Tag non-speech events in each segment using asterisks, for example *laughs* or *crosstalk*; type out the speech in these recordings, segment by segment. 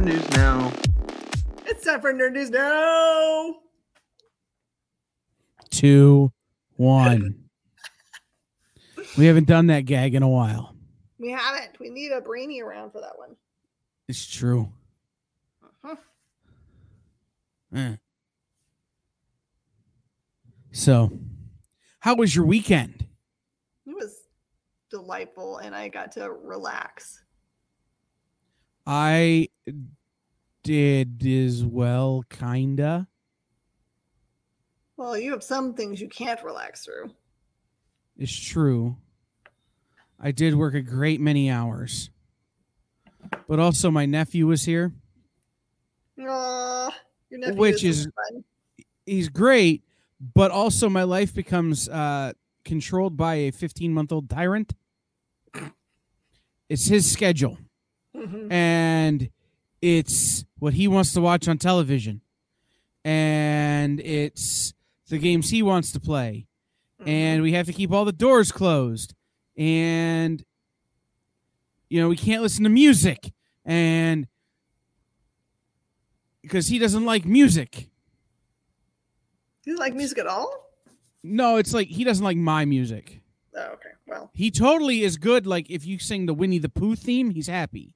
Nerd News Now. It's time for Nerd News now. Two, one. we haven't done that gag in a while. We haven't. We need a brainy around for that one. It's true. Uh-huh. Eh. So, how was your weekend? It was delightful, and I got to relax. I did as well, kinda. Well, you have some things you can't relax through. It's true. I did work a great many hours. But also my nephew was here. Aw, your nephew Which is, fun. He's great, but also my life becomes uh controlled by a 15-month-old tyrant. It's his schedule Mhm. and it's what he wants to watch on television. And it's the games he wants to play. and we have to keep all the doors closed and you know we can't listen to music and because he doesn't like music You like music at all? no it's like he doesn't like my music Oh, okay. Well, he totally is good like if you sing the winnie the pooh theme he's happy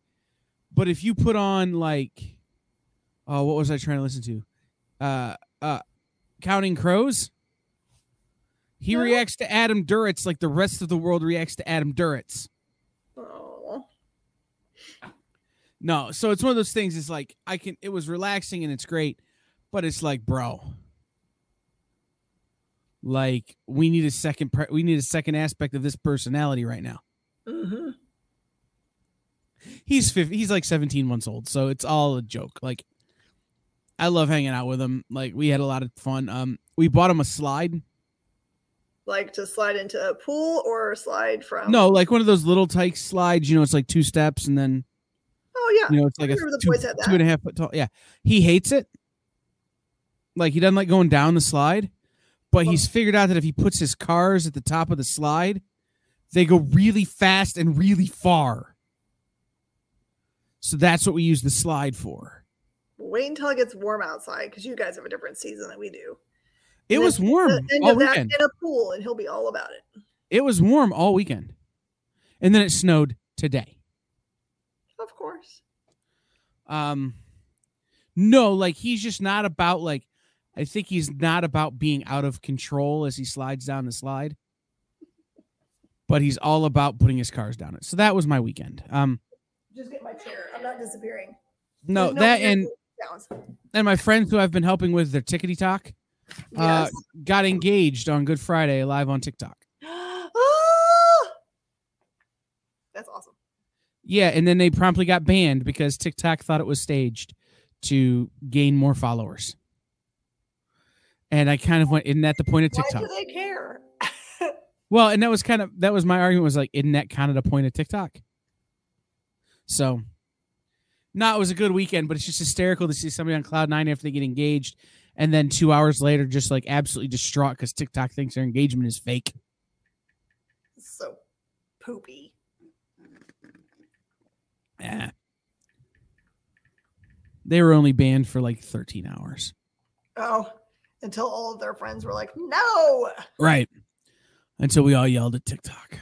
but if you put on like oh what was i trying to listen to uh uh counting crows he No. reacts to adam duritz like the rest of the world reacts to adam duritz oh, No, so it's one of those things. It's like I can. It was relaxing and it's great, but it's like, bro, like we need a second. Pre- we need a second aspect of this personality right now. hmm He's 50, He's like seventeen months old, so it's all a joke. Like, I love hanging out with him. Like we had a lot of fun. Um, we bought him a slide. like to slide into a pool or slide from. No, like one of those little tyke slides. You know, it's like two steps and then Oh yeah. you know it's like a two, two and a half foot tall. Yeah, he hates it. Like he doesn't like going down the slide, but he's figured out that if he puts his cars at the top of the slide, they go really fast and really far. So that's what we use the slide for. Wait until it gets warm outside because you guys have a different season than we do. It And was warm End all weekend. in a pool, and he'll be all about it. It was warm all weekend, and then it snowed today. Of course. Um, no, like he's just not about like. I think he's not about being out of control as he slides down the slide. But he's all about putting his cars down it. So that was my weekend. Um, Just get my chair. I'm not disappearing. no, There's that and sounds. and my friends who I've been helping with their tickety talk uh, Yes. got engaged on Good Friday live on TikTok. *gasps* Ah! That's awesome. Yeah, and then they promptly got banned because TikTok thought it was staged to gain more followers. And I kind of went, isn't that the point of TikTok? Why do they care? *laughs* Well, and that was kind of that was my argument was like, isn't that kind of the point of TikTok? So, no, it was a good weekend, but it's just hysterical to see somebody on cloud nine after they get engaged, and then two hours later, just like absolutely distraught because TikTok thinks their engagement is fake. so poopy. Eh. They were only banned for like 13 hours. Oh, until all of their friends were like, no. Right. Until we all yelled at TikTok.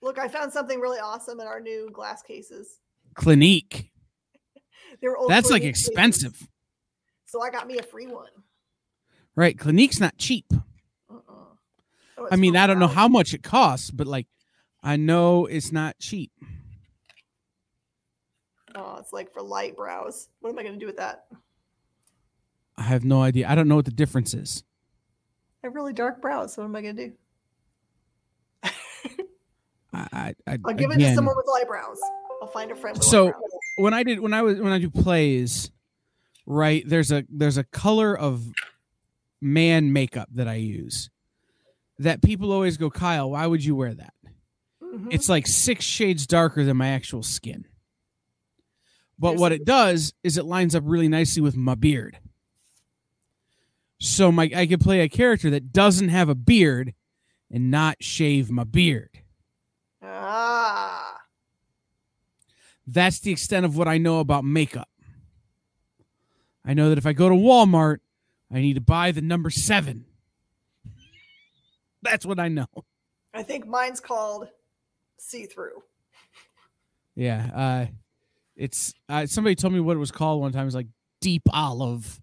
Look, I found something really awesome in our new glass cases. Clinique. *laughs* They were old That's like Clinique cases, expensive. So I got me a free one. Right. Clinique's not cheap. Uh-uh. Oh, I mean, I don't know how much it costs, but like I know it's not cheap. Oh, it's like for light brows. What am I going to do with that? I have no idea. I don't know what the difference is. I have really dark brows. So what am I going to do? I, I, I I'll give it to someone with eyebrows. I'll find a friend. So- light brows. when I did when I was when I do plays, right? There's a there's a color of man makeup that I use that people always go, Kyle, why would you wear that? Mhm. It's like six shades darker than my actual skin. But what it does is it lines up really nicely with my beard. So my I could play a character that doesn't have a beard and not shave my beard. Ah, That's the extent of what I know about makeup. I know that if I go to Walmart, I need to buy the number seven. *laughs* That's what I know. I think mine's called see through. Yeah. Uh, it's uh, somebody told me what it was called one time. It was like deep olive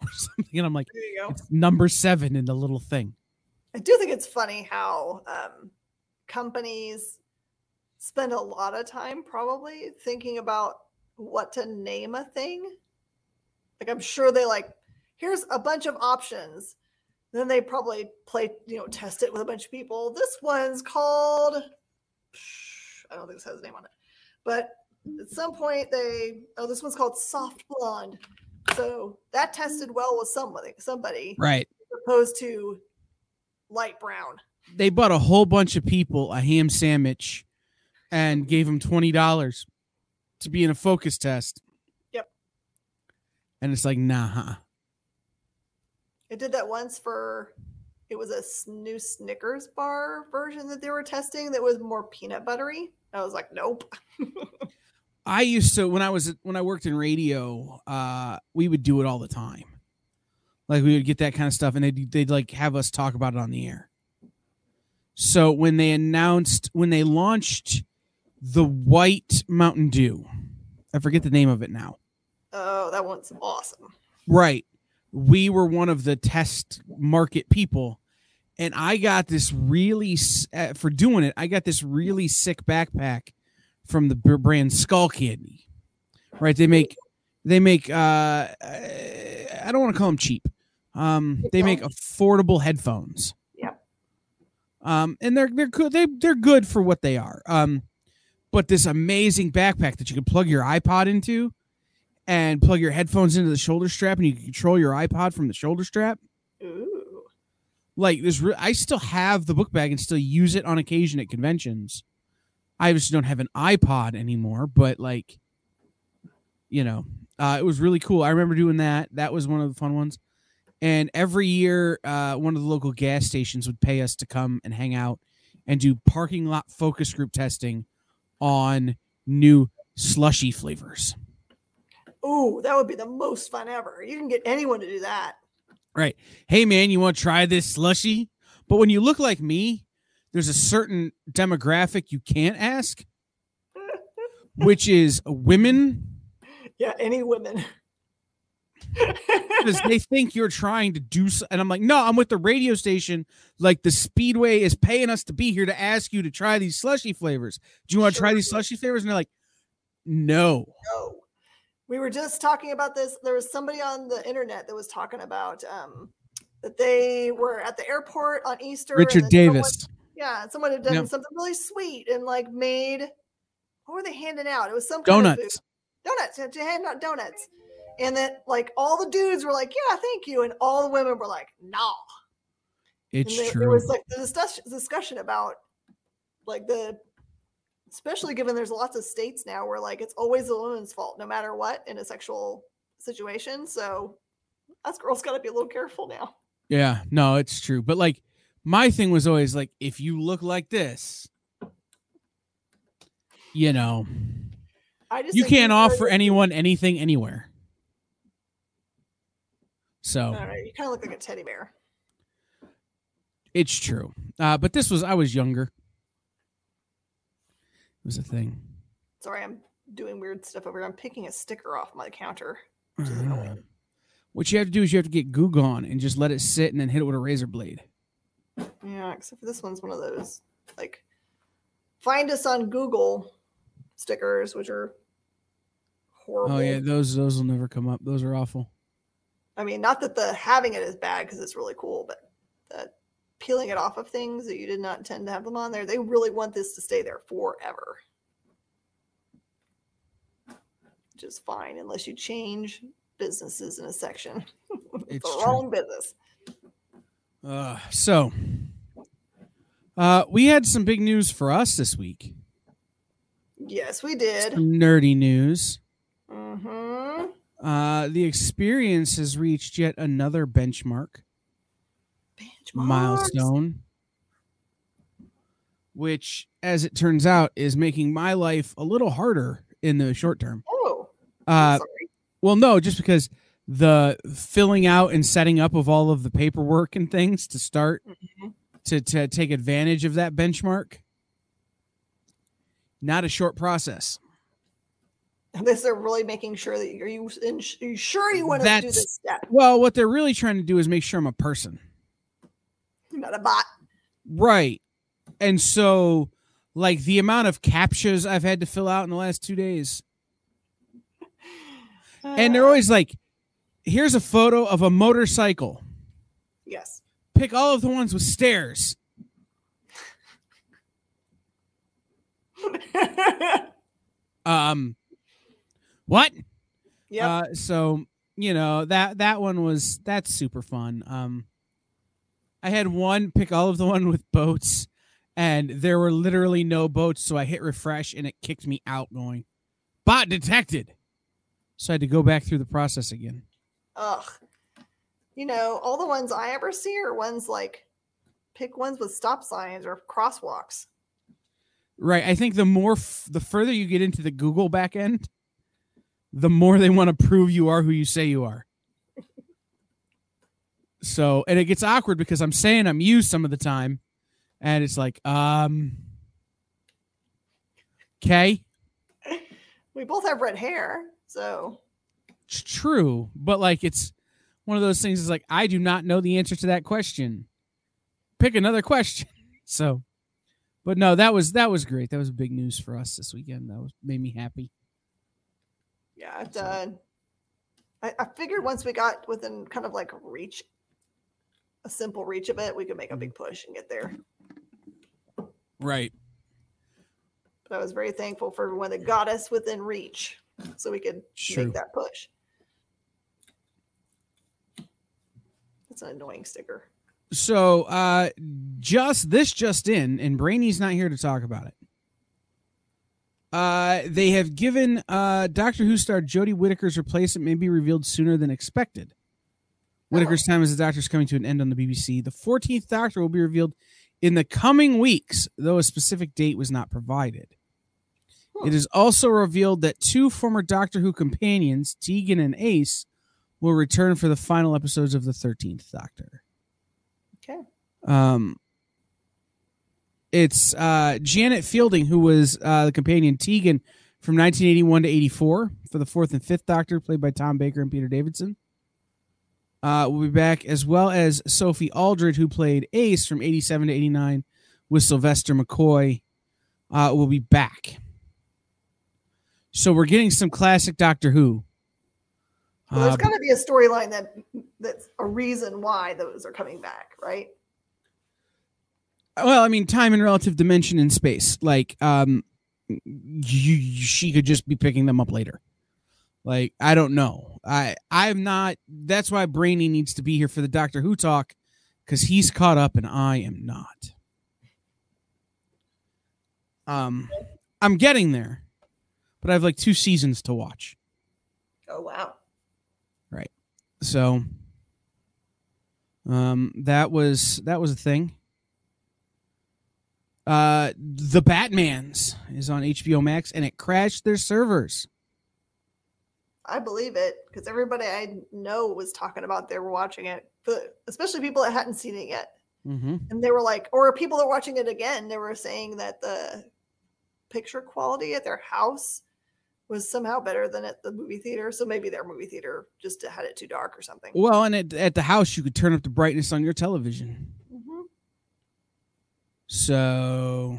or *laughs* something. And I'm like, There you go. it's number seven in the little thing. I do think it's funny how um, companies spend a lot of time probably thinking about what to name a thing. Like I'm sure they like, here's a bunch of options. Then they probably play, you know, test it with a bunch of people. This one's called, I don't think this has a name on it, but at some point they, oh, this one's called soft blonde. So that tested well with somebody, somebody, Right. opposed to light brown. They bought a whole bunch of people a ham sandwich and gave them $20 to be in a focus test. Yep. And it's like, nah. huh. It did that once for it was a new Snickers bar version that they were testing that was more peanut buttery. I was like, nope. *laughs* I used to when I was when I worked in radio, uh, we would do it all the time. Like we would get that kind of stuff, and they'd they'd like have us talk about it on the air. So when they announced when they launched the white Mountain Dew, I forget the name of it now. Oh, that one's awesome. Right, we were one of the test market people, and I got this really uh, for doing it. I got this really sick backpack from the brand Skull Candy. Right, they make they make uh I don't want to call them cheap. Um, they make affordable headphones. Um, and they're they're good. They they're good for what they are. Um, but this amazing backpack that you can plug your iPod into, and plug your headphones into the shoulder strap, and you can control your iPod from the shoulder strap. Ooh. Like there's, re- I still have the book bag and still use it on occasion at conventions. I just don't have an iPod anymore, but like, you know, uh, it was really cool. I remember doing that. That was one of the fun ones. And every year, uh, one of the local gas stations would pay us to come and hang out and do parking lot focus group testing on new slushy flavors. Ooh, that would be the most fun ever. You can get anyone to do that. Right. Hey, man, you want to try this slushy? But when you look like me, there's a certain demographic you can't ask, *laughs* which is women, Yeah, any women. Because they think you're trying to do. So- and I'm like, no, I'm with the radio station. Like the Speedway is paying us to be here to ask you to try these slushy flavors. Do you want to try these slushy flavors? And they're like, no. no. We were just talking about this. There was somebody on the internet that was talking about um, that they were at the airport on Easter. Richard then someone- Davis. yeah, someone had done Yep. something really sweet and like made. What were they handing out? It was some kind of food. Donuts. donuts to hand out donuts and then like all the dudes were like yeah thank you and all the women were like nah It's and true. there was like the discussion about like the especially given there's lots of states now where like it's always the woman's fault no matter what in a sexual situation so us girls got to be a little careful now yeah, no, it's true. But like, my thing was always like, if you look like this, you know, i just you can't offer anyone anything anywhere. So I you kind of look like a teddy bear it's true. Uh, but this was I was younger. It was a thing. sorry i'm doing weird stuff over here i'm picking a sticker off my counter Uh, what you have to do is you have to get Goo Gone and just let it sit and then hit it with a razor blade. Yeah, except for this one's one of those like find us on Google stickers, which are horrible. Oh yeah, those those will never come up. Those are awful. I mean, not that the having it is bad because it's really cool, but the peeling it off of things that you did not intend to have them on there, they really want this to stay there forever. Which is fine unless you change businesses in a section. *laughs* It's the wrong business. Uh, so, uh, we had some big news for us this week. Yes, we did. Some nerdy news. Mm-hmm. Uh, the experience has reached yet another benchmark Benchmarks. milestone, which, as it turns out, is making my life a little harder in the short term. Oh, Uh, well, no, just because the filling out and setting up of all of the paperwork and things to start Mhm. to to take advantage of that benchmark. Not a short process. This they're really making sure that are you, in, are you sure you want to do this step, Well, what they're really trying to do is make sure I'm a person. not a bot. Right. And so like the amount of captchas I've had to fill out in the last 2 days. And they're Uh, always like here's a photo of a motorcycle. yes. Pick all of the ones with stairs. *laughs* Um what? yep. Uh, so you know that that one was that's super fun. Um, I had one pick all of the one with boats, and there were literally no boats. So I hit refresh, and it kicked me out, going bot detected. So I had to go back through the process again. Ugh. You know, all the ones I ever see are ones like pick ones with stop signs or crosswalks. Right. I think the more f- the further you get into the Google backend, the more they want to prove you are who you say you are. So, and it gets awkward because I'm saying I'm you some of the time, and it's like, um, okay, *laughs* We both have red hair, so it's true, but like it's one of those things. Is like I do not know the answer to that question. Pick another question. *laughs* So, but no, that was that was great. That was big news for us this weekend. That was made me happy. Yeah, I've done. I, I figured once we got within kind of like reach, a simple reach of it, we could make a big push and get there. Right. But I was very thankful for everyone that got us within reach, so we could True. make that push. That's an annoying sticker. So uh just this just in, and Brainy's not here to talk about it. Uh they have given uh Doctor Who star Jodie Whittaker's replacement may be revealed sooner than expected. Whittaker's time as the Doctor is coming to an end on the BBC. The 14th Doctor will be revealed in the coming weeks, though a specific date was not provided. Hmm. It is also revealed that two former Doctor Who companions, Tegan and Ace, will return for the final episodes of the 13th Doctor. Okay. Um, it's uh, Janet Fielding, who was uh, the companion Tegan from 1981 to 84 for the fourth and fifth Doctor, played by Tom Baker and Peter Davison. Uh, will be back as well as Sophie Aldred, who played Ace from 87 to 89 with Sylvester McCoy. Uh, will be back. So we're getting some classic Doctor Who. Well, there's Uh, got to be a storyline that that's a reason why those are coming back, right? Well i mean time and relative dimension in space. Like um you, she could just be picking them up later. Like i don't know. I i'm not that's why brainy needs to be here for the doctor who talk because he's caught up and i am not. Um i'm getting there but i have like two seasons to watch. Oh wow. Right. So um that was that was a thing uh the batmans is on hbo max and it crashed their servers I believe it because everybody I know was talking about they were watching it, but especially people that hadn't seen it yet. mm-hmm. And they were like, or people that are watching it again, they were saying that the picture quality at their house was somehow better than at the movie theater. So maybe their movie theater just had it too dark or something. well and at, at the house you could turn up the brightness on your television. So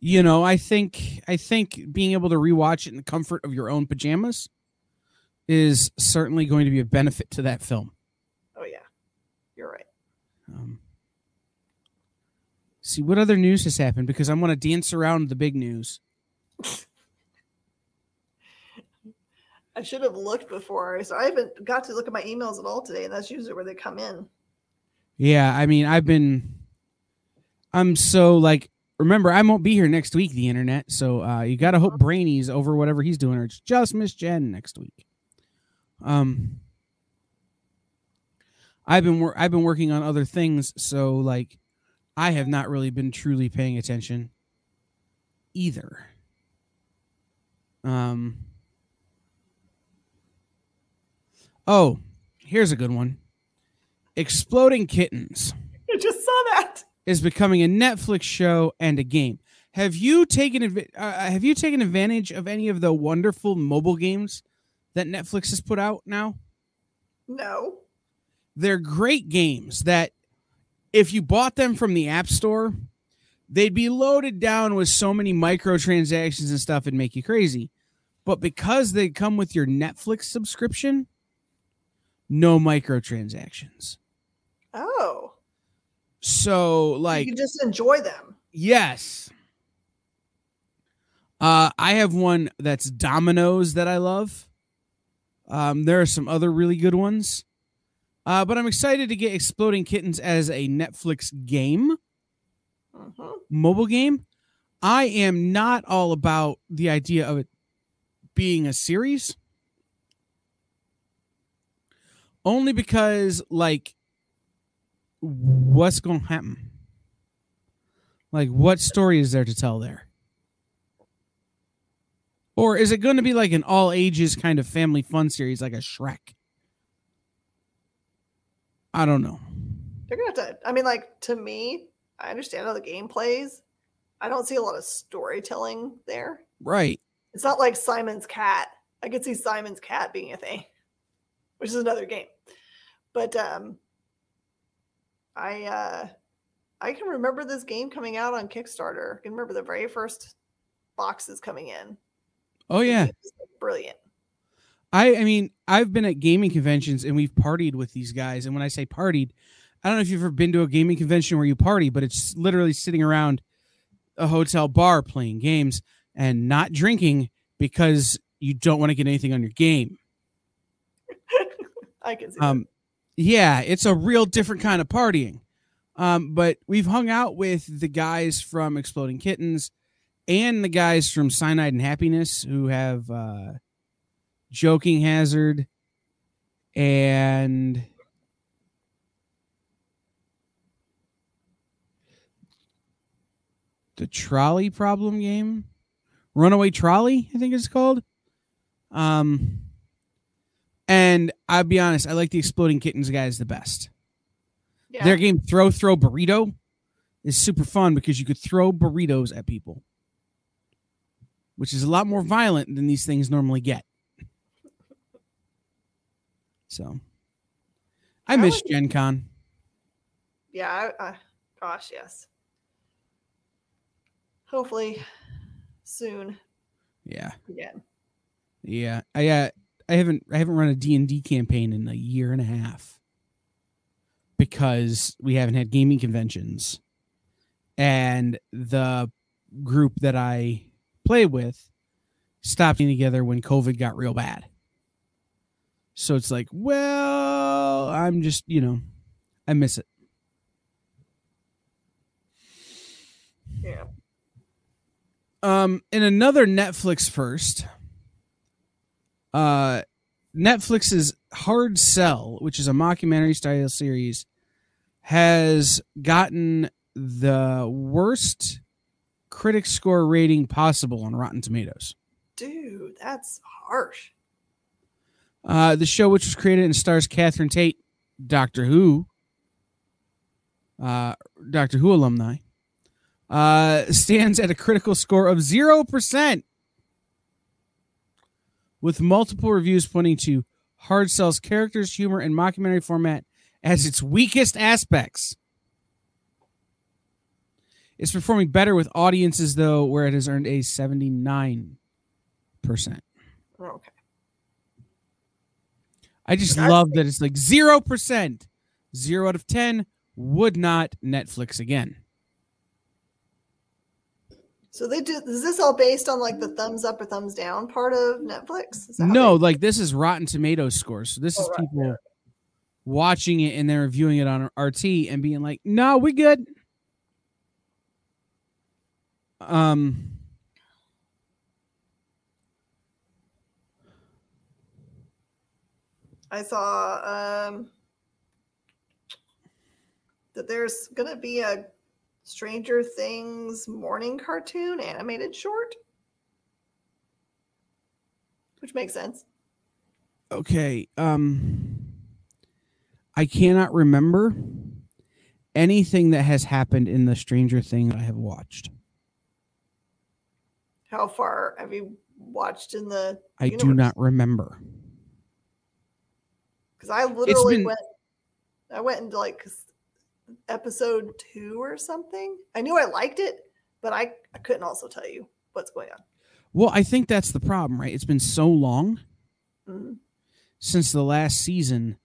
you know i think i think being able to rewatch it in the comfort of your own pajamas is certainly going to be a benefit to that film Oh yeah, you're right. Um, see what other news has happened because I want to dance around the big news. *laughs* I should have looked before, so I haven't got to look at my emails at all today, and that's usually where they come in. Yeah, I mean, I've been, I'm so like, remember, I won't be here next week. The internet, so uh, you got to hope Brainy's over whatever he's doing, or it's just Miss Jen next week. Um, I've been wor- I've been working on other things, so like, I have not really been truly paying attention either. Um. Oh, here's a good one. Exploding Kittens I just saw that. Is becoming a Netflix show and a game. Have you taken uh, have you taken advantage of any of the wonderful mobile games that Netflix has put out now? No. They're great games that if you bought them from the App Store, they'd be loaded down with so many microtransactions and stuff and make you crazy. But because they come with your Netflix subscription, no microtransactions. Oh. So like you just enjoy them. Yes. Uh, I have one that's Dominoes that I love. Um, there are some other really good ones. Uh, but I'm excited to get Exploding Kittens as a Netflix game, Mhm. mobile game. I am not all about the idea of it being a series. Only because, like, what's going to happen? Like, what story is there to tell there? Or is it going to be like an all ages kind of family fun series, like a Shrek? I don't know. They're gonna have to. I mean, like to me, I understand how the game plays. I don't see a lot of storytelling there. Right. It's not like Simon's Cat. I could see Simon's Cat being a thing, which is another game. But um, I uh, I can remember this game coming out on Kickstarter. I can remember the very first boxes coming in. Oh, yeah. Brilliant. I I mean, I've been at gaming conventions and we've partied with these guys. And when I say partied, I don't know if you've ever been to a gaming convention where you party, but it's literally sitting around a hotel bar playing games and not drinking because you don't want to get anything on your game. *laughs* I can see. that. Um, yeah, it's a real different kind of partying. Um, but we've hung out with the guys from Exploding Kittens and the guys from Cyanide and Happiness who have uh, Joking Hazard and the trolley problem game runaway trolley i think it's called um and i'll be honest i like the exploding kittens guys the best yeah. their game throw throw burrito is super fun because you could throw burritos at people which is a lot more violent than these things normally get so i I miss like- gen con Yeah, I, I, gosh, yes. Hopefully, soon yeah again. Yeah, I uh, I haven't I haven't run a D and D campaign in a year and a half because we haven't had gaming conventions, and the group that I play with stopped getting together when COVID got real bad. So it's like, well, I'm just you know, I miss it. Yeah. Um, in another Netflix first, uh, Netflix's Hard Cell, which is a mockumentary style series, has gotten the worst critic score rating possible on Rotten Tomatoes. Dude, that's harsh. Uh, the show, which was created and stars Catherine Tate, Doctor Who, uh, Doctor Who alumni, uh, stands at a critical score of 0%, with multiple reviews pointing to Hard Cell's characters, humor, and mockumentary format as its weakest aspects. It's performing better with audiences, though, where it has earned a 79%. Okay. I just love that it's like 0%. 0 out of 10 would not Netflix again. So they do. Is this all based on like the thumbs up or thumbs down part of Netflix? Is that how No, they- like this is Rotten Tomatoes scores. So this Oh, is right, people watching it and they're reviewing it on RT and being like, "No, we good." Um I saw um, that there's gonna be a Stranger Things morning cartoon animated short. which makes sense. Okay. Um I cannot remember anything that has happened in the Stranger Thing I have watched. How far have you watched in the? I universe? do not remember. Because I literally been, went, I went into like episode two or something. I knew I liked it, but I, I couldn't also tell you what's going on. Well, I think that's the problem, right? It's been so long mm-hmm. since the last season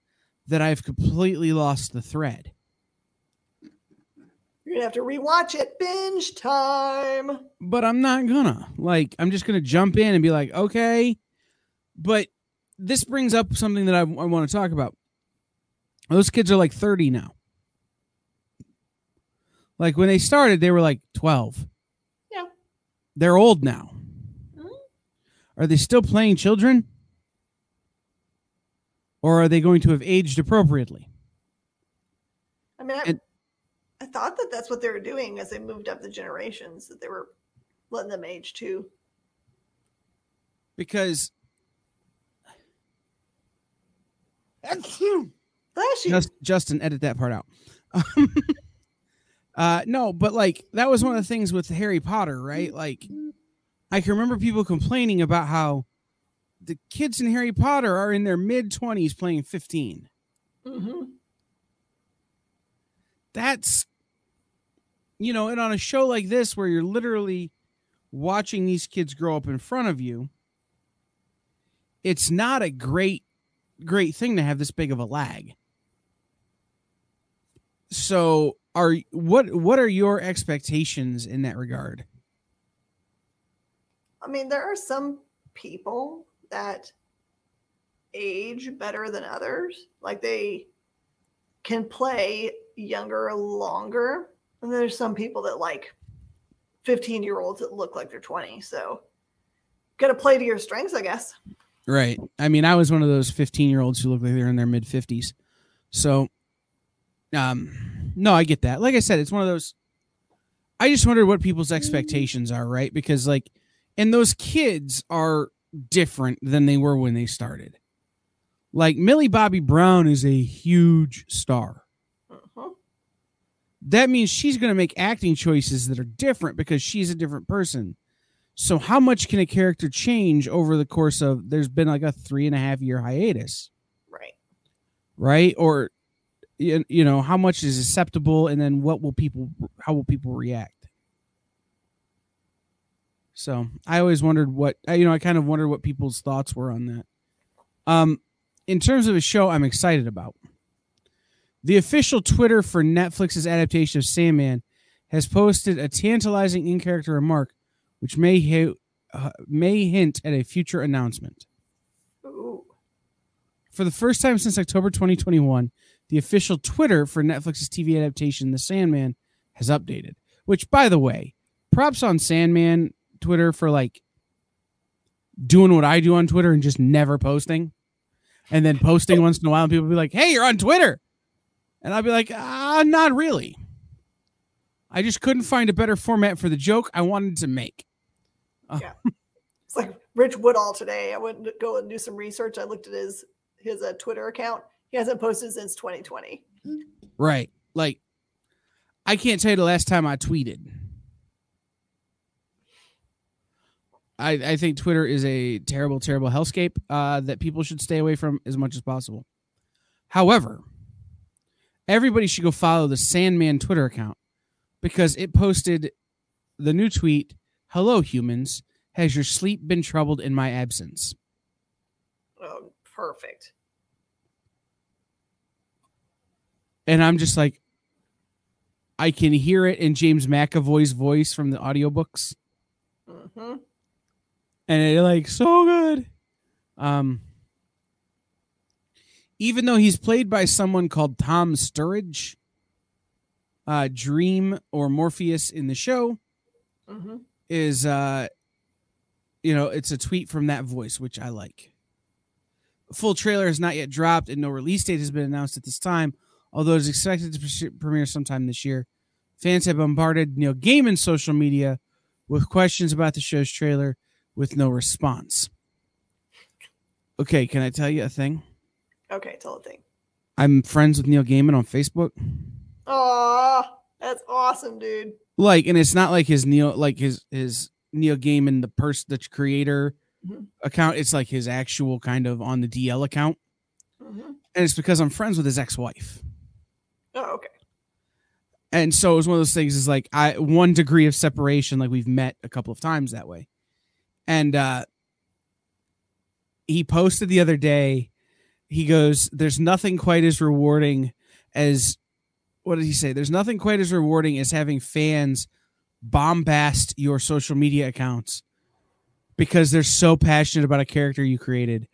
that I've completely lost the thread. You're gonna have to rewatch it. Binge time. But I'm not gonna. Like, I'm just gonna jump in and be like, okay. But this brings up something that I, I want to talk about. Those kids are like 30 now. Like when they started, they were like 12. Yeah. They're old now. Mm-hmm. Are they still playing children? Or are they going to have aged appropriately? I mean, I, and, I thought that that's what they were doing as they moved up the generations, that they were letting them age too. Because. Bless you. Just, Justin, edit that part out. *laughs* uh, no, but like that was one of the things with Harry Potter, right? Like, I can remember people complaining about how the kids in Harry Potter are in their mid 20s playing 15. Mm-hmm. That's, you know, and on a show like this where you're literally watching these kids grow up in front of you, it's not a great, great thing to have this big of a lag. So, are what what are your expectations in that regard? I mean, there are some people that age better than others. Like they can play younger longer. And there's some people that like 15 year olds that look like they're 20. So got to play to your strengths, I guess. Right. I mean, I was one of those 15 year olds who look like they're in their mid 50s. So, um, no, I get that. Like I said, it's one of those. I just wondered what people's expectations are, right? Because, like, and those kids are different than they were when they started. Like Millie Bobby Brown is a huge star. Uh-huh. That means she's going to make acting choices that are different because she's a different person. So, how much can a character change over the course of? There's been like a three and a half year hiatus, right? Right, or you know, how much is acceptable, and then what will people? How will people react? So I always wondered what you know. I kind of wondered what people's thoughts were on that. Um, in terms of a show, I'm excited about. The official Twitter for Netflix's adaptation of Sandman has posted a tantalizing in-character remark, which may ha- uh, may hint at a future announcement. Ooh. For the first time since October 2021, the official Twitter for Netflix's TV adaptation, The Sandman, has updated. Which, by the way, props on Sandman Twitter for like doing what I do on Twitter and just never posting. And then posting once in a while, and people be like, "Hey, you're on Twitter," and I'll be like, "Ah, not really." I just couldn't find a better format for the joke I wanted to make. Yeah, it's like Rich Woodall today. I went to go and do some research. I looked at his his uh, Twitter account. He hasn't posted since 2020. Right, like I can't tell you the last time I tweeted. I, I think Twitter is a terrible, terrible hellscape uh, that people should stay away from as much as possible. However, everybody should go follow the Sandman Twitter account because it posted the new tweet Hello, humans. Has your sleep been troubled in my absence? Oh, perfect. And I'm just like, I can hear it in James McAvoy's voice from the audiobooks. Mm-hmm and it like so good. Um, even though he's played by someone called Tom Sturridge, uh, Dream or Morpheus in the show mm-hmm. is, uh, you know, it's a tweet from that voice, which I like. full trailer has not yet dropped, and no release date has been announced at this time, although it is expected to premiere sometime this year. Fans have bombarded Neil Gaiman's social media with questions about the show's trailer with no response. Okay, can I tell you a thing? Okay, tell a thing. I'm friends with Neil Gaiman on Facebook. Oh, that's awesome, dude. Like, and it's not like his Neil, like his his Neil Gaiman, the person, the creator Mhm. account. It's like his actual kind of on the DL account, hmm and it's because I'm friends with his ex-wife. Oh, okay. and so it was one of those things is like i one degree of separation like we've met a couple of times that way. And uh he posted the other day he goes there's nothing quite as rewarding as what did he say? There's nothing quite as rewarding as having fans bombast your social media accounts because they're so passionate about a character you created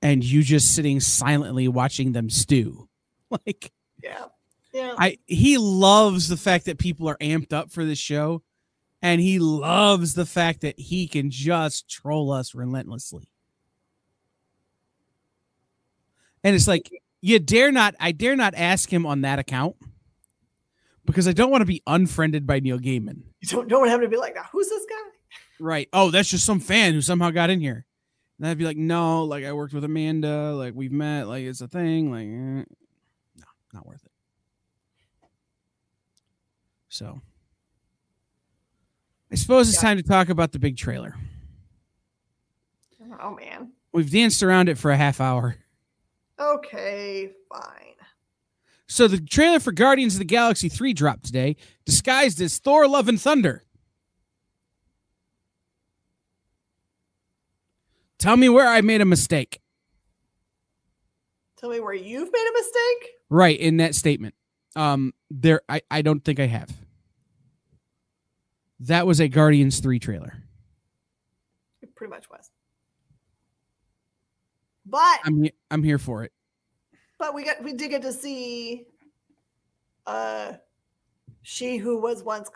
and you just sitting silently watching them stew. *laughs* Like Yeah. Yeah. I he loves the fact that people are amped up for this show, and he loves the fact that he can just troll us relentlessly. And it's like you dare not, I dare not ask him on that account because I don't want to be unfriended by Neil Gaiman. you don't, don't have to be like, who's this guy? Right? Oh, that's just some fan who somehow got in here. And I'd be like, no, like I worked with Amanda, like we've met, like it's a thing, like eh. Not worth it. So, I suppose it's Yeah. time to talk about the big trailer. Oh, man. We've danced around it for a half hour. Okay, fine. So the trailer for Guardians of the Galaxy 3 dropped today, disguised as Thor Love and Thunder. Tell me where I made a mistake. Tell me where you've made a mistake. Right in that statement. Um there I I don't think I have. That was a Guardians 3 trailer. It pretty much was. But I'm I'm here for it. but we got we did get to see uh she who was once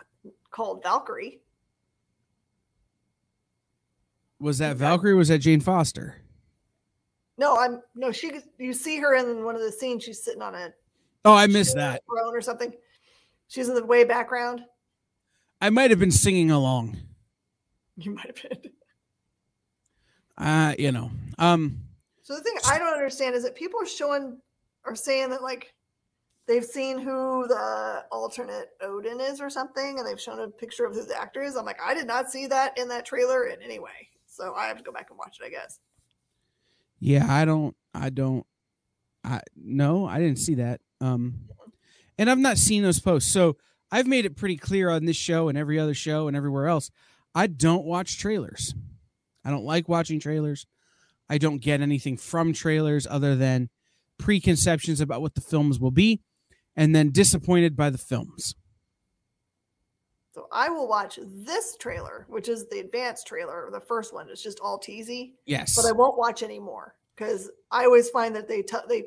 called Valkyrie. Was that Valkyrie or was that Jane Foster? No, I'm no she you see her in one of the scenes she's sitting on a Oh, I missed that. throne or something. She's in the way background. I might have been singing along. You might have been. Uh, you know. Um So the thing I don't understand is that people are showing are saying that like they've seen who the alternate Odin is or something, and they've shown a picture of who the actor is. I'm like, I did not see that in that trailer in any way. So I have to go back and watch it, I guess. Yeah, I don't I don't I no, I didn't see that. Um and I've not seen those posts. So I've made it pretty clear on this show and every other show and everywhere else. I don't watch trailers. I don't like watching trailers. I don't get anything from trailers other than preconceptions about what the films will be and then disappointed by the films. So I will watch this trailer, which is the advanced trailer. The first one It's just all teasy, Yes. but I won't watch any more because I always find that they t- they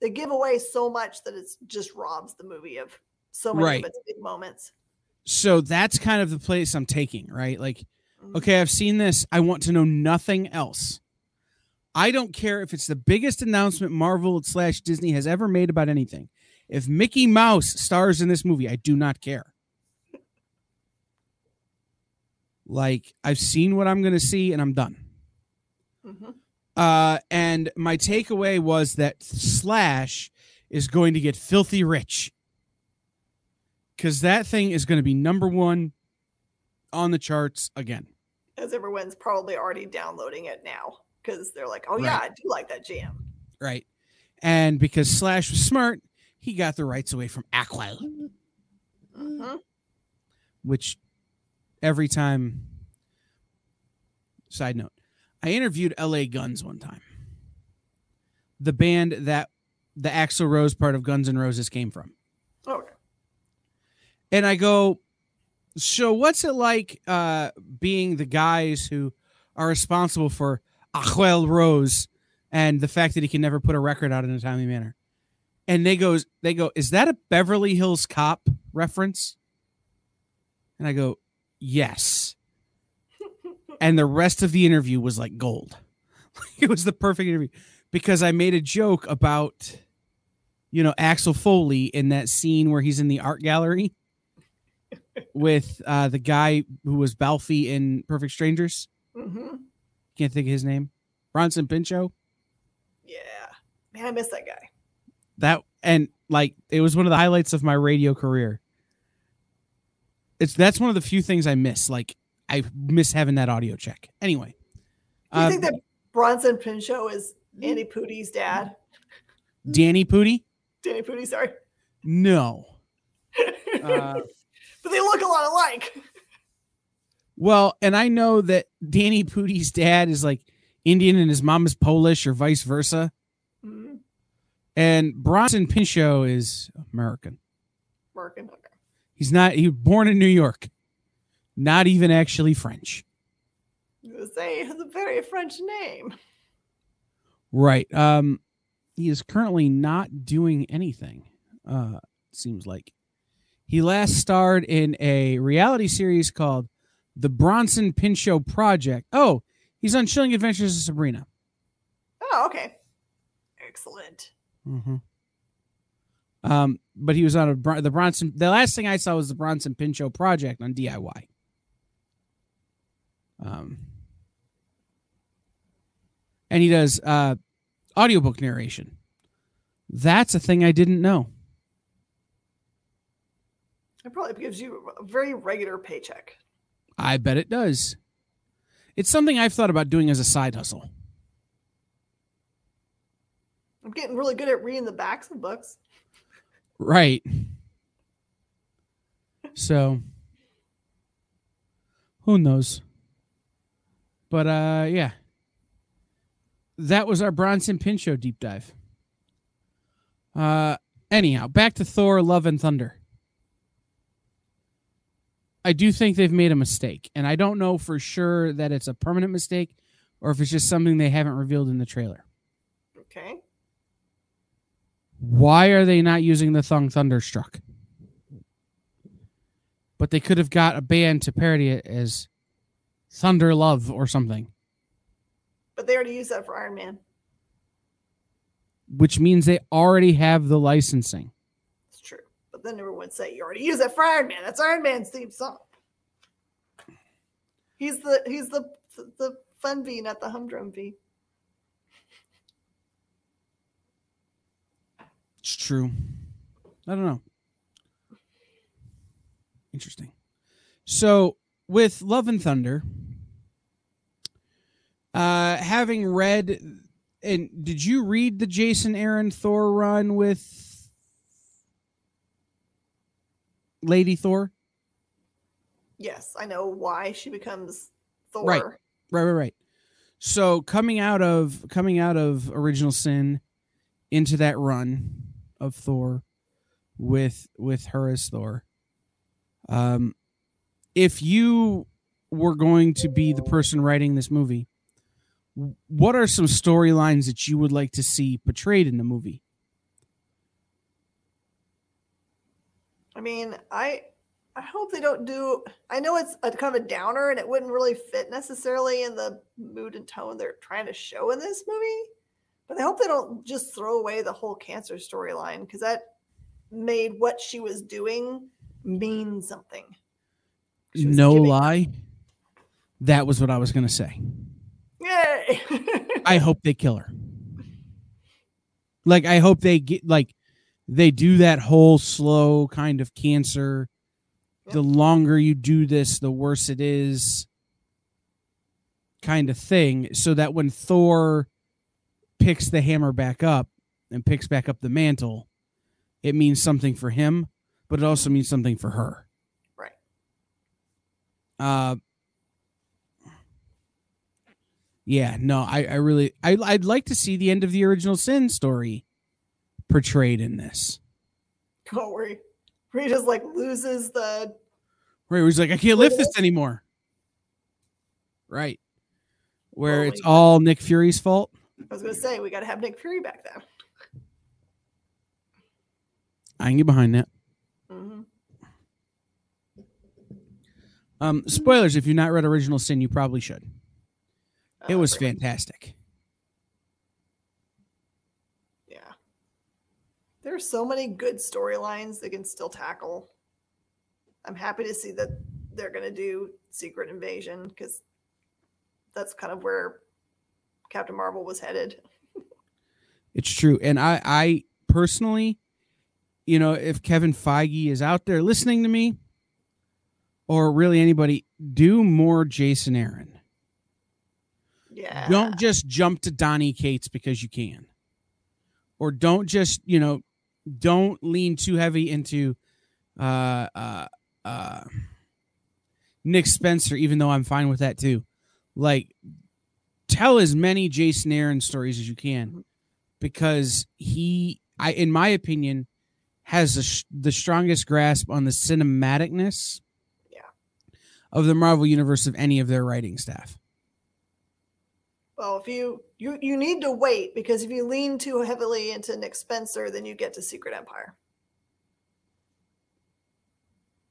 they give away so much that it just robs the movie of so many Right. of its big moments. so that's kind of the place I'm taking, right? Like Mhm. Okay, I've seen this. I want to know nothing else. I don't care if it's the biggest announcement Marvel slash Disney has ever made about anything. If Mickey Mouse stars in this movie, I do not care. Like I've seen what I'm going to see, and I'm done. Mhm. Uh, and my takeaway was that Slash is going to get filthy rich because that thing is going to be number one on the charts again. as everyone's probably already downloading it now because they're like, oh yeah, Right. I do like that jam. right? And because Slash was smart, he got the rights away from Aqua, Mhm. which every time. Side note: I interviewed L.A. Guns one time, the band that the Axl Rose part of Guns N' Roses came from, Okay. and I go, "So what's it like uh, being the guys who are responsible for Axl Rose and the fact that he can never put a record out in a timely manner?" And they goes, they go, "Is that a Beverly Hills Cop reference?" And I go, "Yes." and the rest of the interview was like gold. *laughs* it was the perfect interview because I made a joke about, you know, Axel Foley in that scene where he's in the art gallery with uh, the guy who was Balki in Perfect Strangers. hmm Can't think of his name. Bronson Pinchot. Yeah, man, I miss that guy. That and like it was one of the highlights of my radio career. It's that's one of the few things I miss. Like I miss having that audio check. Anyway, Do you um, think that Bronson Pinchot is Andy Pudi's dad? Danny Pudi? Danny Pudi, sorry. No. *laughs* Uh, but they look a lot alike. well, and I know that Danny Pudi's dad is like Indian and his mom is Polish or vice versa. Mhm. And Bronson Pinchot is American. Merkin, okay. He's not he was born in New York. Not even actually French. Say he has a very French name. Right. Um he is currently not doing anything. Uh seems like. He last starred in a reality series called The Bronson Pinchot Project. Oh, he's on Chilling Adventures of Sabrina. Oh, okay. Excellent. Mm-hmm. Um, but he was on a the Bronson. The last thing I saw was the Bronson Pinchot Project on DIY. Um, and he does uh, audiobook narration. That's a thing I didn't know. It probably gives you a very regular paycheck. I bet it does. It's something I've thought about doing as a side hustle. I'm getting really good at reading the backs of books. Right. So who knows? But uh yeah. That was our Bronson Pinchot deep dive. Uh anyhow, back to Thor Love and Thunder. I do think they've made a mistake, and I don't know for sure that it's a permanent mistake or if it's just something they haven't revealed in the trailer. Okay. Why are they not using the Thung Thunderstruck? But they could have got a band to parody it as Thunder Love or something, But they already used that for Iron Man. which means they already have the licensing. It's true. But then everyone would say you already use that for Iron Man. That's Iron Man's theme song. He's the he's the the fun V, not the humdrum V. It's true. I don't know. Interesting. So with Love and Thunder, uh, having read, and did you read the Jason Aaron Thor run with Lady Thor? Yes, I know why she becomes Thor. Right. Right, right, right. So coming out of coming out of Original Sin into that run of Thor with with her as Thor. Um if you were going to be the person writing this movie, what are some storylines that you would like to see portrayed in the movie? I mean, I I hope they don't do. I know it's a kind of a downer, and it wouldn't really fit necessarily in the mood and tone they're trying to show in this movie. But I hope they don't just throw away the whole cancer storyline because that made what she was doing mean something. No giving- lie. That was what I was going to say. Yay! I hope they kill her. Like I hope they get like they do that whole slow kind of cancer. The longer you do this, the worse it is kind of thing so that when Thor picks the hammer back up and picks back up the mantle, it means something for him, but it also means something for her. Right. Uh yeah, no, I, I really I I'd like to see the end of the original sin story portrayed in this. Don't worry. Where he just like loses the Where he's like, I can't lift this anymore. Right. Where Well, it's we- all Nick Fury's fault. I was gonna say we gotta have Nick Fury back then. I can get behind that. hmm Um, spoilers, if you've not read Original Sin, you probably should. It Uh, was fantastic. Yeah. There's so many good storylines they can still tackle. I'm happy to see that they're going to do Secret Invasion because that's kind of where Captain Marvel was headed. It's true. And I, I personally, you know, if Kevin Feige is out there listening to me, or really anybody, do more Jason Aaron. Yeah. Don't just jump to Donny Cates because you can. Or don't just, you know, don't lean too heavy into uh uh uh Nick Spencer, even though I'm fine with that too. Like tell as many Jason Aaron stories as you can because he I in my opinion has the, sh- the strongest grasp on the cinematicness Yeah. of the Marvel universe of any of their writing staff. Well, if you you you need to wait because if you lean too heavily into Nick Spencer, then you get to Secret Empire,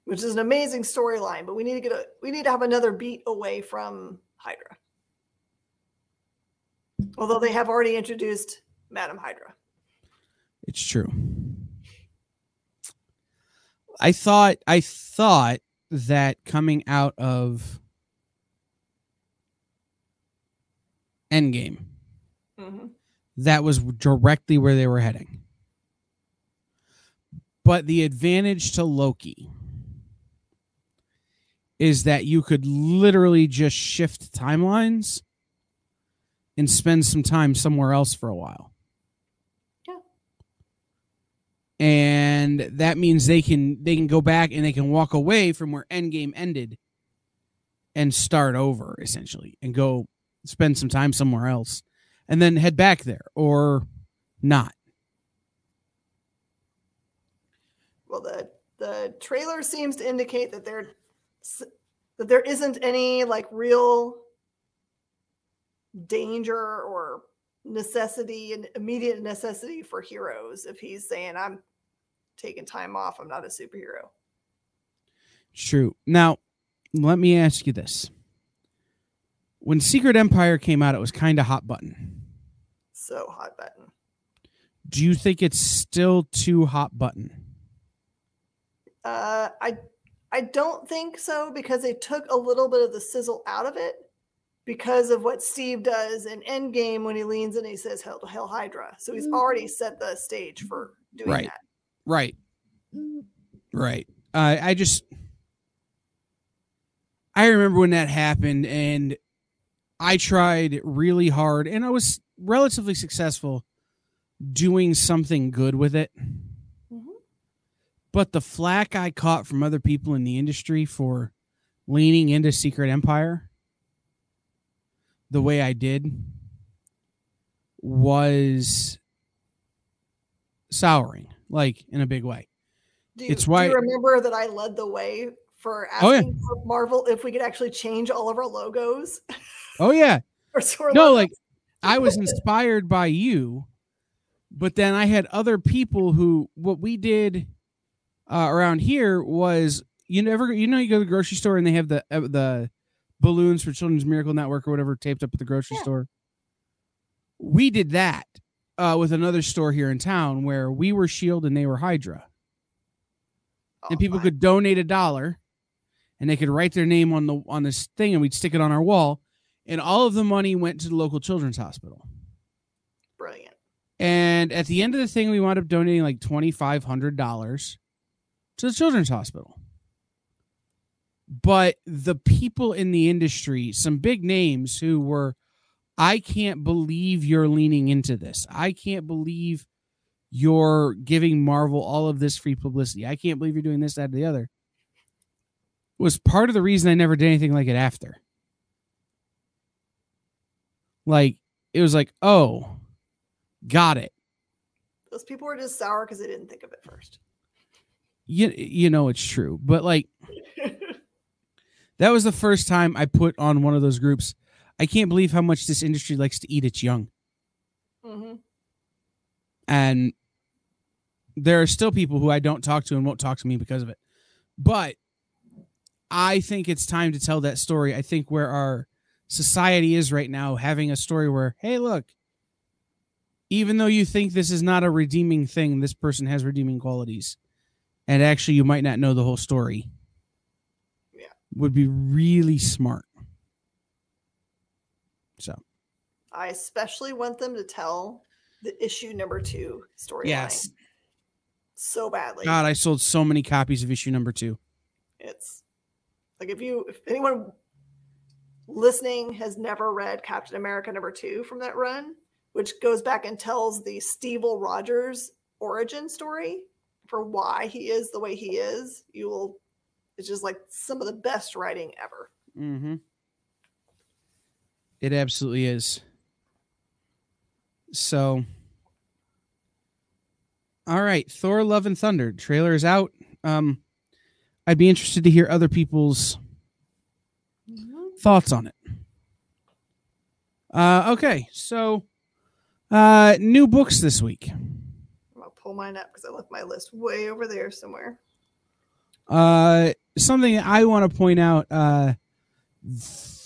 which is an amazing storyline. But we need to get a we need to have another beat away from Hydra. Although they have already introduced Madam Hydra. It's true. I thought I thought that coming out of Endgame, Mm-hmm. that was directly where they were heading. But the advantage to Loki is that you could literally just shift timelines and spend some time somewhere else for a while. Yeah. And that means they can they can go back and they can walk away from where Endgame ended and start over essentially and go spend some time somewhere else and then head back there or not. Well, the the trailer seems to indicate that there that there isn't any like real danger or necessity and immediate necessity for heroes if he's saying I'm taking time off, I'm not a superhero. True. Now, let me ask you this. When Secret Empire came out, it was kind of hot button. So hot button. Do you think it's still too hot button? Uh, I I don't think so because they took a little bit of the sizzle out of it because of what Steve does in Endgame when he leans and he says "Hell, Hell Hydra." So he's already set the stage for doing Right. that. Right. Right. Uh, I just I remember when that happened and I tried really hard and I was relatively successful doing something good with it. Mhm. But the flack I caught from other people in the industry for leaning into Secret Empire the way I did was souring, like in a big way. Do you, It's do why- you remember that I led the way for Oh, yeah. asking for Marvel if we could actually change all of our logos? Oh yeah. *laughs* or store No, logos? like I was inspired by you, but then I had other people who what we did uh, around here was you never you know you go to the grocery store and they have the uh, the balloons for Children's Miracle Network or whatever taped up at the grocery Yeah. store. We did that uh, with another store here in town where we were Shield and they were Hydra, and Oh, people fine. could donate a dollar, and they could write their name on the on this thing, and we'd stick it on our wall, and all of the money went to the local children's hospital. brilliant. And at the end of the thing, we wound up donating like twenty five hundred dollars to the children's hospital. But the people in the industry, some big names who were, I can't believe you're leaning into this. I can't believe you're giving Marvel all of this free publicity. I can't believe you're doing this, that, or the other. Was part of the reason I never did anything like it after. Like, it was like, oh, got it. Those people were just sour because they didn't think of it first. you you know it's true but like *laughs* that was the first time i put on one of those groups. I can't believe how much this industry likes to eat its young. Mhm. and there are still people who i don't talk to and won't talk to me because of it. But i think it's time to tell that story. I think where our society is right now having a story where hey look even though you think this is not a redeeming thing this person has redeeming qualities. And actually you might not know the whole story. Would be really smart so I especially want them to tell the issue number two storyline. Yes. So badly. God, I sold so many copies of issue number two. It's like if you if anyone listening has never read Captain America number two from that run, which goes back and tells the Stevel Rogers origin story for why he is the way he is, you will it's just like some of the best writing ever. Mm-hmm. It absolutely is. So, all right, Thor: Love and Thunder trailer is out. Um, I'd be interested to hear other people's thoughts on it. Uh, okay, so uh, new books this week. I'm gonna pull mine up because I left my list way over there somewhere. Uh, something I want to point out. Uh,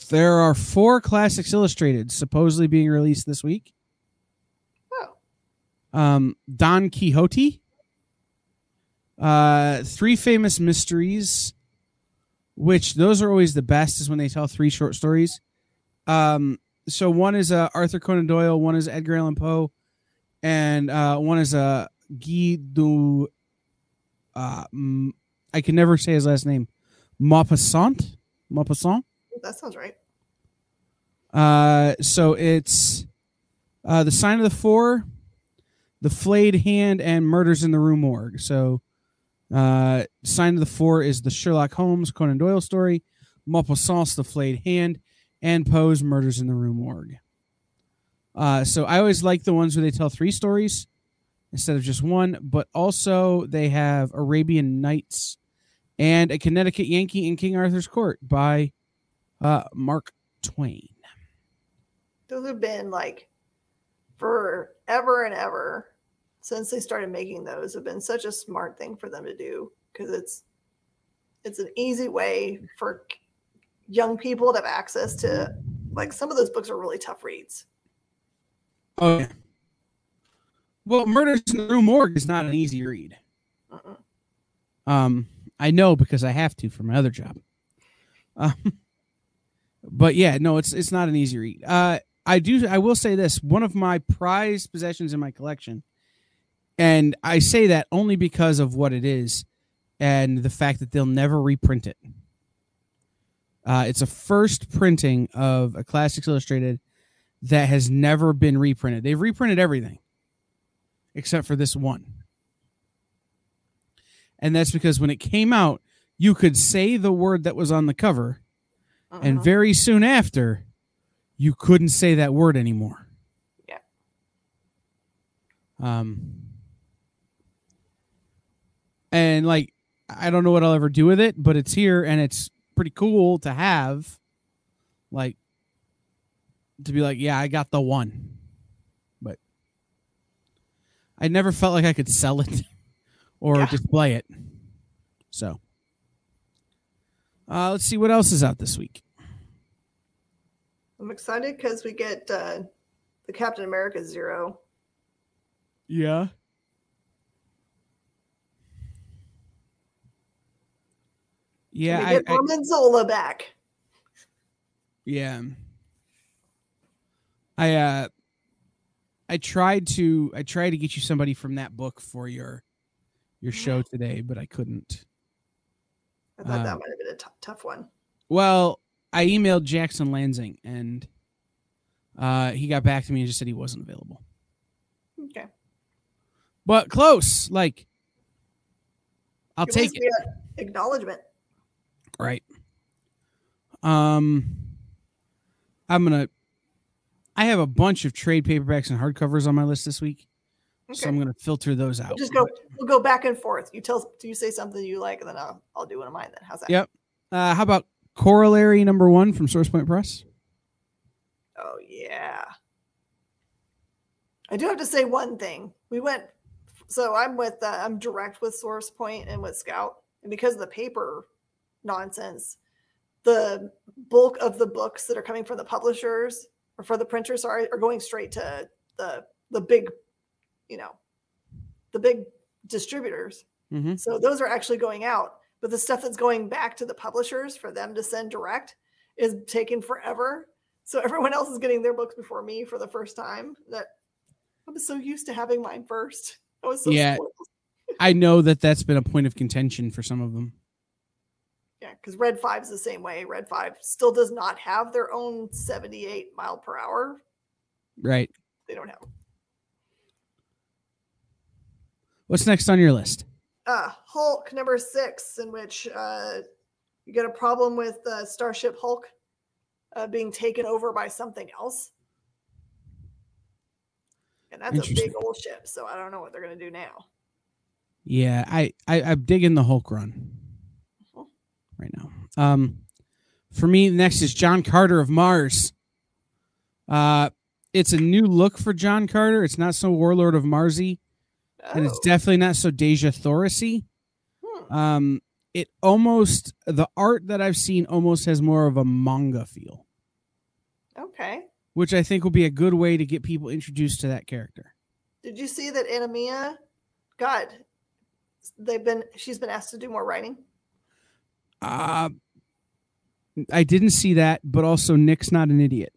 there are four classics illustrated supposedly being released this week. Oh, um, Don Quixote, uh, three famous mysteries, which those are always the best is when they tell three short stories. Um, so one is uh, Arthur Conan Doyle, one is Edgar Allan Poe, and uh, one is uh, Guy du. Uh, m- I can never say his last name. Maupassant. Maupassant. that sounds right. Uh, so it's uh, the sign of the four, the flayed hand, and murders in the Rue Morgue. So, uh, sign of the four is the Sherlock Holmes Conan Doyle story, Maupassant's the flayed hand, and Poe's murders in the Rue Morgue. Uh, so I always like the ones where they tell three stories instead of just one, but also they have Arabian Nights and a Connecticut Yankee in King Arthur's Court by uh, Mark Twain. Those have been like forever and ever since they started making those have been such a smart thing for them to do because it's it's an easy way for young people to have access to like some of those books are really tough reads. Oh yeah. Well, Murders in the Rue Morgue is not an easy read. Uh-uh. Um, I know because I have to for my other job. Um, but yeah, no, it's it's not an easy read. Uh, I do. I will say this: one of my prized possessions in my collection, and I say that only because of what it is, and the fact that they'll never reprint it. Uh, it's a first printing of a Classics Illustrated that has never been reprinted. They've reprinted everything except for this one. And that's because when it came out, you could say the word that was on the cover, and Uh-uh. very soon after, you couldn't say that word anymore. Yeah. Um, and like, I don't know what I'll ever do with it, but it's here and it's pretty cool to have. Like, to be like, yeah, I got the one. But I never felt like I could sell it *laughs* or Yeah. display it. So, uh, let's see what else is out this week. I'm excited because we get uh, the Captain America Zero. Yeah. Yeah, we I, get I- Arnim Zola back. yeah. I uh I tried to I tried to get you somebody from that book for your your show today, but I couldn't. I thought Uh, that might have been a tough one. Well, I emailed Jackson Lanzing and uh he got back to me and just said he wasn't available. Okay. But close, like I'll take it. Acknowledgement. Right. Um I'm going to I have a bunch of trade paperbacks and hardcovers on my list this week. So I'm going to filter those out. We'll just go. We'll go back and forth. You tell. Do you say something you like, and then I'll I'll do one of mine. Then how's that? Yep. Uh, how about corollary number 1 from Source Point Press? Oh yeah. I do have to say one thing. We went. So I'm with. Uh, I'm direct with Source Point and with Scout, and because of the paper nonsense, the bulk of the books that are coming from the publishers or for the printers are are going straight to the the big, you know, the big distributors. Mm-hmm. So those are actually going out. But the stuff that's going back to the publishers for them to send direct is taking forever. So *laughs* everyone else is getting their books before me for the first time. That I was so used to having mine first. I was so Yeah. spoiled. *laughs* I know that that's been a point of contention for some of them. Yeah, because Red Five is the same way. Red Five still does not have their own 78 mile per hour. Right. They don't have. What's next on your list? Uh, Hulk number six, in which uh, you get a problem with uh, Starship Hulk uh, being taken over by something else. And that's a big old ship, so I don't know what they're going to do now. Yeah, I, I I'm digging the Hulk run Mhm. right now. Um, for me, next is John Carter of Mars. Uh, it's a new look for John Carter. It's not so Warlord of Marsy, and it's Oh, definitely not so Deja Thorisy. hmm. Um, it almost the art that I've seen almost has more of a manga feel, okay. which I think will be a good way to get people introduced to that character. Did you see that Anamia? God, they've been. She's been asked to do more writing. Uh, I didn't see that, but also Nick's not an idiot.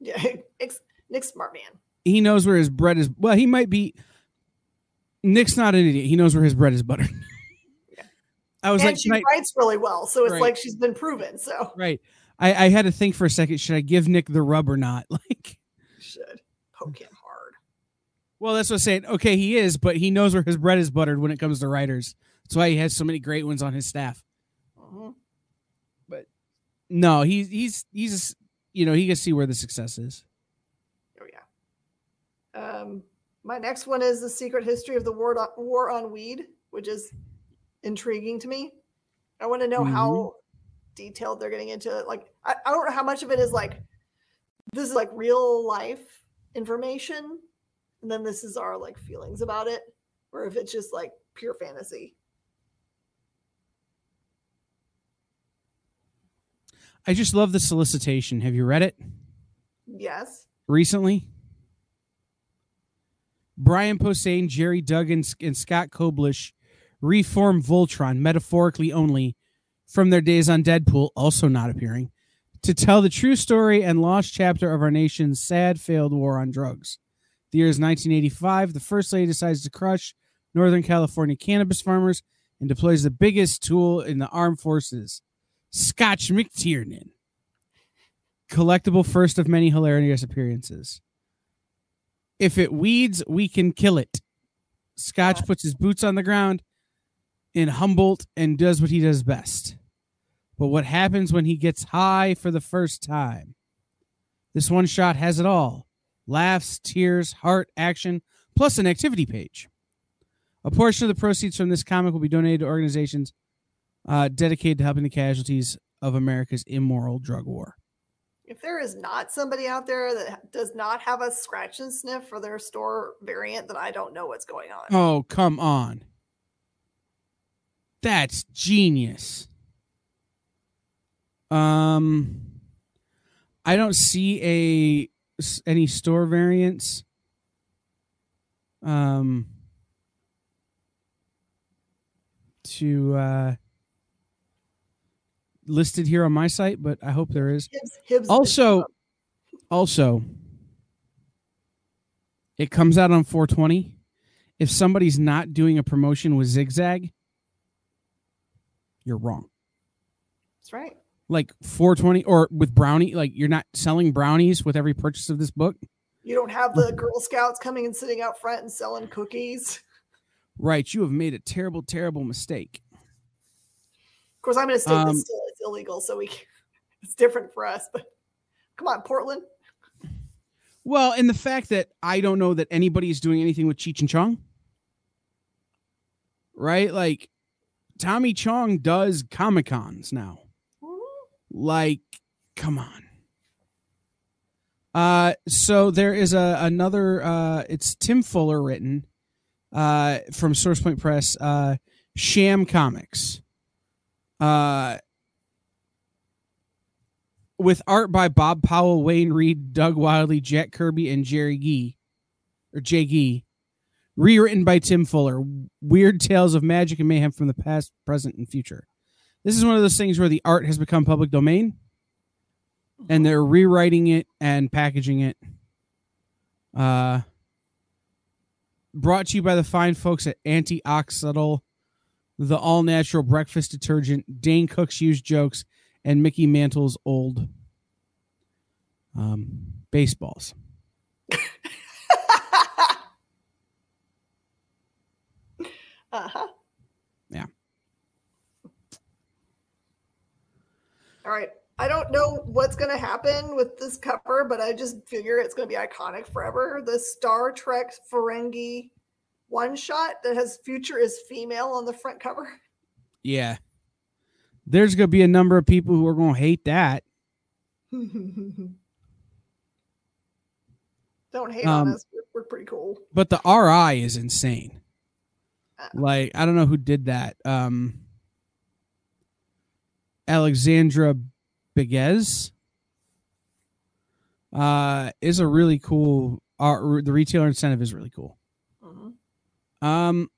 Yeah, *laughs* Nick's, Nick's smart man. He knows where his bread is. Well, he might be. Nick's not an idiot. He knows where his bread is buttered. Yeah. *laughs* I was and like, she tonight- writes really well, so it's Right. like she's been proven. So right. I, I had to think for a second. Should I give Nick the rub or not? *laughs* Like, should poke him hard. well, that's what I'm saying. Okay, he is, but he knows where his bread is buttered when it comes to writers. That's why he has so many great ones on his staff. Mhm. No, he's he's he's you know he can see where the success is. Oh yeah. Um, my next one is the secret history of the war on, war on weed, which is intriguing to me. I want to know how mm-hmm. detailed they're getting into it. Like, I, I don't know how much of it is like this is like real life information, and then this is our like feelings about it, or if it's just like pure fantasy. I just love the solicitation. Have you read it? Yes. recently. Brian Posehn, Gerry Duggan, and Scott Koblish reform Voltron, metaphorically only, from their days on Deadpool, also not appearing, to tell the true story and lost chapter of our nation's sad, failed war on drugs. The year is 1985. The First Lady decides to crush Northern California cannabis farmers and deploys the biggest tool in the armed forces, Scotch McTiernan collectible first of many hilarious appearances. If it weeds, we can kill it. Scotch puts his boots on the ground in Humboldt and does what he does best. But what happens when he gets high for the first time? This one shot has it all laughs, tears, heart, action, plus an activity page. A portion of the proceeds from this comic will be donated to organizations uh, dedicated to helping the casualties of America's immoral drug war. If there is not somebody out there that does not have a scratch and sniff for their store variant, then I don't know what's going on. Oh, come on. That's genius. Um I don't see a any store variants. Um to uh listed here on my site, but I hope there is. Hibbs, Hibbs Also, also, it comes out on 420. If somebody's not doing a promotion with Zigzag, you're wrong. that's right. Like 420 or with Brownie, like you're not selling brownies with every purchase of this book. You don't have the Girl Scouts coming and sitting out front and selling cookies. Right. You have made a terrible, terrible mistake. Of course, I'm in a state Um, that's still it's illegal, so we can- *laughs* it's different for us. But come on, Portland. Well, and the fact that I don't know that anybody is doing anything with Cheech and Chong. Right? Like Tommy Chong does Comic Cons now. Like, come on. Uh so there is a another uh it's Tim Fuller written uh from SourcePoint Press, uh Sham Comics. Uh with art by Bob Powell, Wayne Reed, Doug Wildey, Jack Kirby, and Jerry Gee, or Jay Gee. Rewritten by Tim Fuller. Weird tales of magic and mayhem from the past, present, and future. This is one of those things where the art has become public domain. and they're rewriting it and packaging it. Uh, brought to you by the fine folks at Antioxidal, the all natural breakfast detergent, Dane Cook's used jokes, and Mickey Mantle's old um, baseballs. *laughs* uh-huh. Yeah. All right. I don't know what's going to happen with this cover, but I just figure it's going to be iconic forever. The Star Trek Ferengi one shot that has future is female on the front cover. Yeah. There's going to be a number of people who are going to hate that. *laughs* don't hate Um, on us. We're, we're pretty cool. But the RI is insane. Uh. Like, I don't know who did that. Um, Alexandra Biguez uh, is a really cool. Uh, the retailer incentive is really cool. Mhm. Um,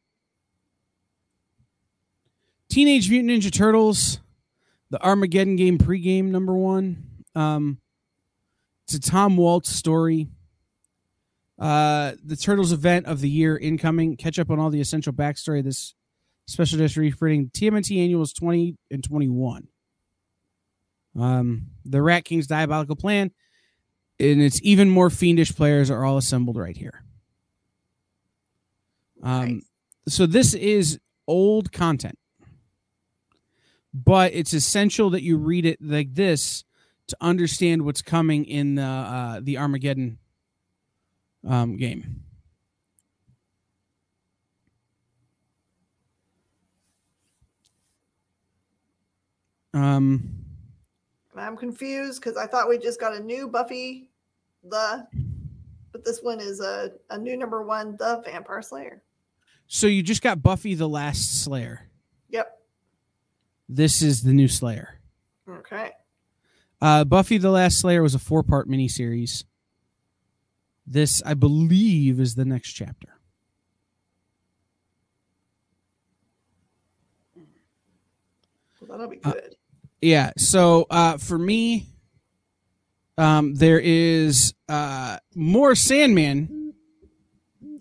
Teenage Mutant Ninja Turtles, the Armageddon game pregame number one. Um, it's a Tom Waltz story. Uh, the Turtles event of the year incoming. Catch up on all the essential backstory of this special edition reprinting. TMNT Annuals 20 and 21. Um, the Rat King's diabolical plan, and its even more fiendish players are all assembled right here. Um, Nice. so this is old content, but it's essential that you read it like this to understand what's coming in the uh, the Armageddon um, game. Um, I'm confused because I thought we just got a new Buffy the, but this one is a, a new number one, the Vampire Slayer. so you just got Buffy the Last Slayer. Yep. This is the new Slayer. Okay. Uh, Buffy the Last Slayer was a four part miniseries. This, I believe, is the next chapter. Well, that'll be Uh, good. Yeah. So uh, for me, um, there is uh, more Sandman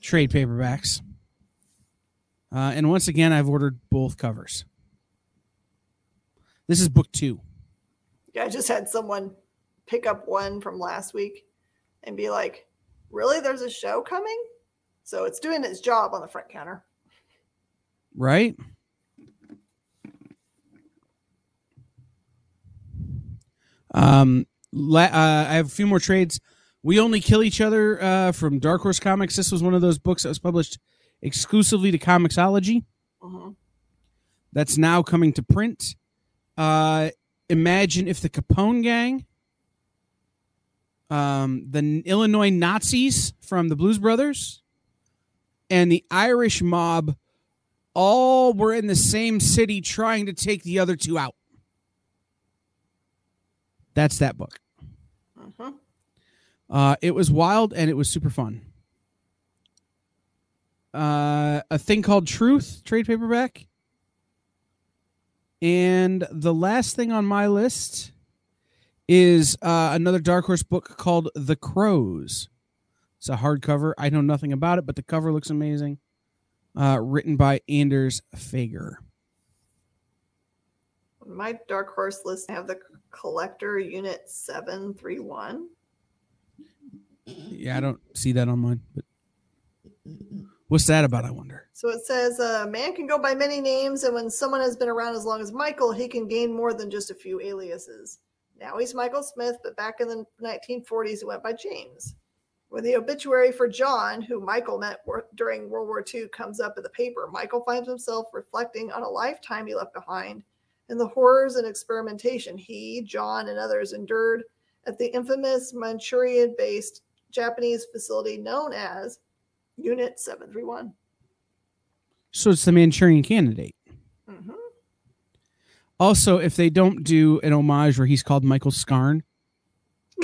trade paperbacks. Uh, and once again, I've ordered both covers. This is book two. yeah, I just had someone pick up one from last week and be like, really? There's a show coming? So it's doing its job on the front counter. right? Um, la- uh, I have a few more trades. We only kill each other uh, from Dark Horse Comics. This was one of those books that was published exclusively to Comixology. Mhm. That's now coming to print. Uh, imagine if the Capone gang, um, the Illinois Nazis from the Blues Brothers, and the Irish mob all were in the same city trying to take the other two out. That's that book. Mhm. Uh, it was wild and it was super fun. Uh, a thing called Truth trade paperback. And the last thing on my list is uh, another Dark Horse book called The Crows. It's a hardcover. I know nothing about it, but the cover looks amazing. Uh, written by Anders Fager. My dark horse list have the collector unit 731. Yeah, I don't see that on mine. But what's that about? I wonder. So it says uh, a man can go by many names, and when someone has been around as long as Michael, he can gain more than just a few aliases. Now he's Michael Smith, but back in the 1940s, he went by James. When the obituary for John, who Michael met during World War II, comes up in the paper, Michael finds himself reflecting on a lifetime he left behind and the horrors and experimentation he, John, and others endured at the infamous Manchurian based Japanese facility known as Unit 731. So it's the Manchurian Candidate. hmm Also, if they don't do an homage where he's called Michael Scarn, *laughs*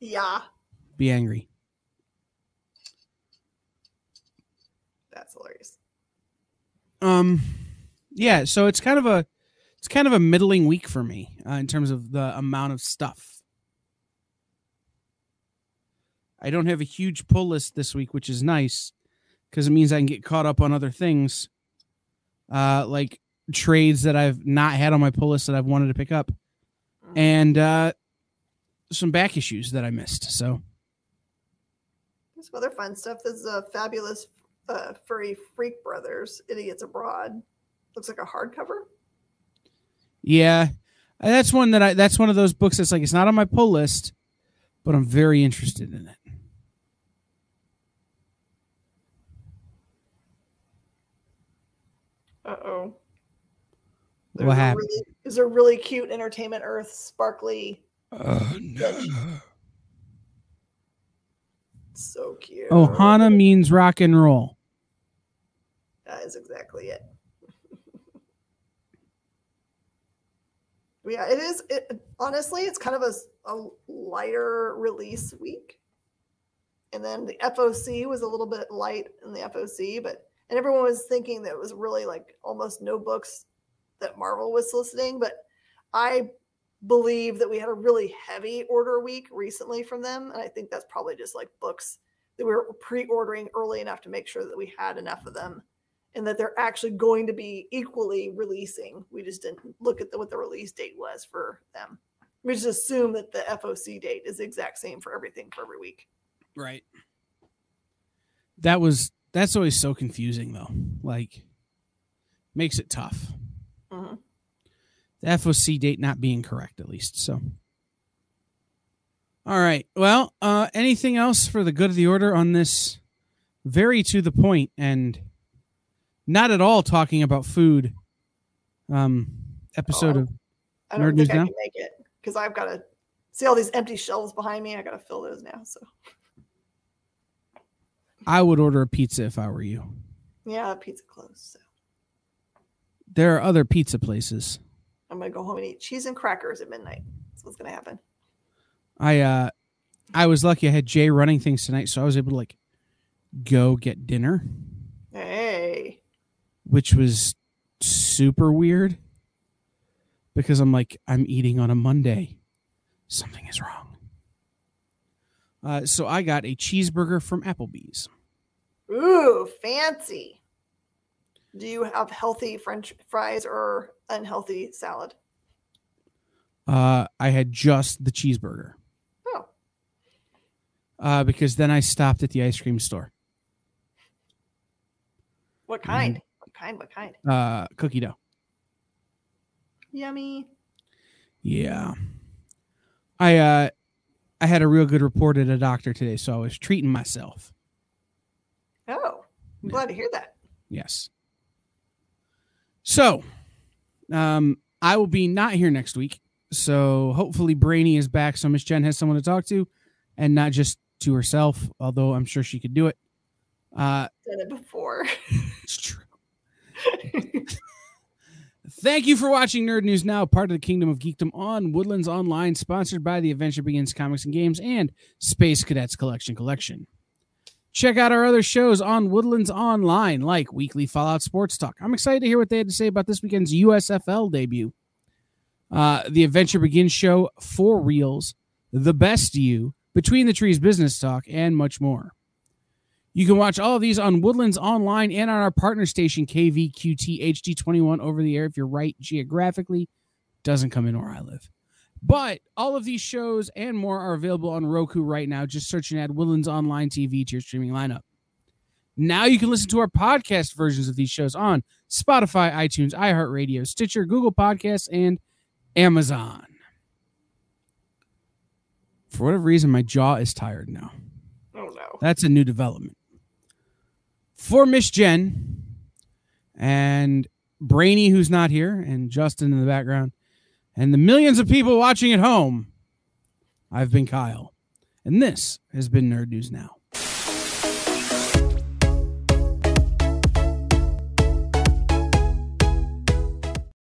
yeah, be angry. that's hilarious. Um, yeah. So it's kind of a it's kind of a middling week for me uh, in terms of the amount of stuff. I don't have a huge pull list this week, which is nice because it means I can get caught up on other things, uh, like trades that I've not had on my pull list that I've wanted to pick up, Mm-hmm. and uh, some back issues that I missed. So There's some other fun stuff. There's a fabulous uh, furry freak brothers, idiots abroad. Looks like a hardcover. yeah, that's one that I. That's one of those books that's like it's not on my pull list, but I'm very interested in it. Uh oh. What happened? Really, there's a really cute Entertainment Earth sparkly. Oh no. So cute. Ohana means rock and roll. That is exactly it. *laughs* yeah, it is. It honestly, it's kind of a, a lighter release week, and then the FOC was a little bit light in the FOC, but and everyone was thinking that it was really like almost no books that Marvel was soliciting, but I believe that we had a really heavy order week recently from them, and I think that's probably just like books that we were pre-ordering early enough to make sure that we had enough of them and that they're actually going to be equally releasing. We just didn't look at the, what the release date was for them. We just assume that the FOC date is the exact same for everything for every week. Right. That was that's always so confusing though. Like makes it tough. Mhm. The FOC date not being correct at least. So All right. Well, uh anything else for the good of the order on this very to the point and not at all talking about food um episode Oh. of I don't Nerd think News I Now? can make it because I've got to see all these empty shelves behind me. I got to fill those now. So I would order a pizza if I were you. yeah, pizza closed. So There are other pizza places. I'm gonna go home and eat cheese and crackers at midnight. That's what's gonna happen. I uh I was lucky I had Jay running things tonight, so I was able to like go get dinner, Hey, which was super weird because I'm like, I'm eating on a Monday. Something is wrong. Uh, so I got a cheeseburger from Applebee's. Ooh, fancy. Do you have healthy French fries or unhealthy salad? Uh, I had just the cheeseburger Oh, uh, because then I stopped at the ice cream store. what kind? What kind? What kind? Uh, cookie dough. Yummy. Yeah. I uh I had a real good report at a doctor today, so I was treating myself. I'm glad to hear that. Yes. So, um I will be not here next week. So hopefully Brainy is back so Miss Jen has someone to talk to and not just to herself, although I'm sure she could do it. Uh Done it before. *laughs* it's true. Thank you for watching Nerd News Now, part of the Kingdom of Geekdom on Woodlands Online, sponsored by the Adventure Begins Comics and Games and Space Cadets Collection Collection. Check out our other shows on Woodlands Online, like Weekly Fallout Sports Talk. I'm excited to hear what they had to say about this weekend's USFL debut. Uh, the Adventure Begins show, Four Reels, The Best You, Between the Trees Business Talk, and much more. You can watch all of these on Woodlands Online and on our partner station, KVQT HD21 over the air if you're right geographically. Doesn't come in where I live. But all of these shows and more are available on Roku right now. Just search and add Woodlands Online TV to your streaming lineup. Now you can listen to our podcast versions of these shows on Spotify, iTunes, iHeartRadio, Stitcher, Google Podcasts, and Amazon. For whatever reason, my jaw is tired now. oh no. That's a new development. For Miss Jen and Brainy, who's not here, and Justin in the background, and the millions of people watching at home, I've been Kyle. And this has been Nerd News Now.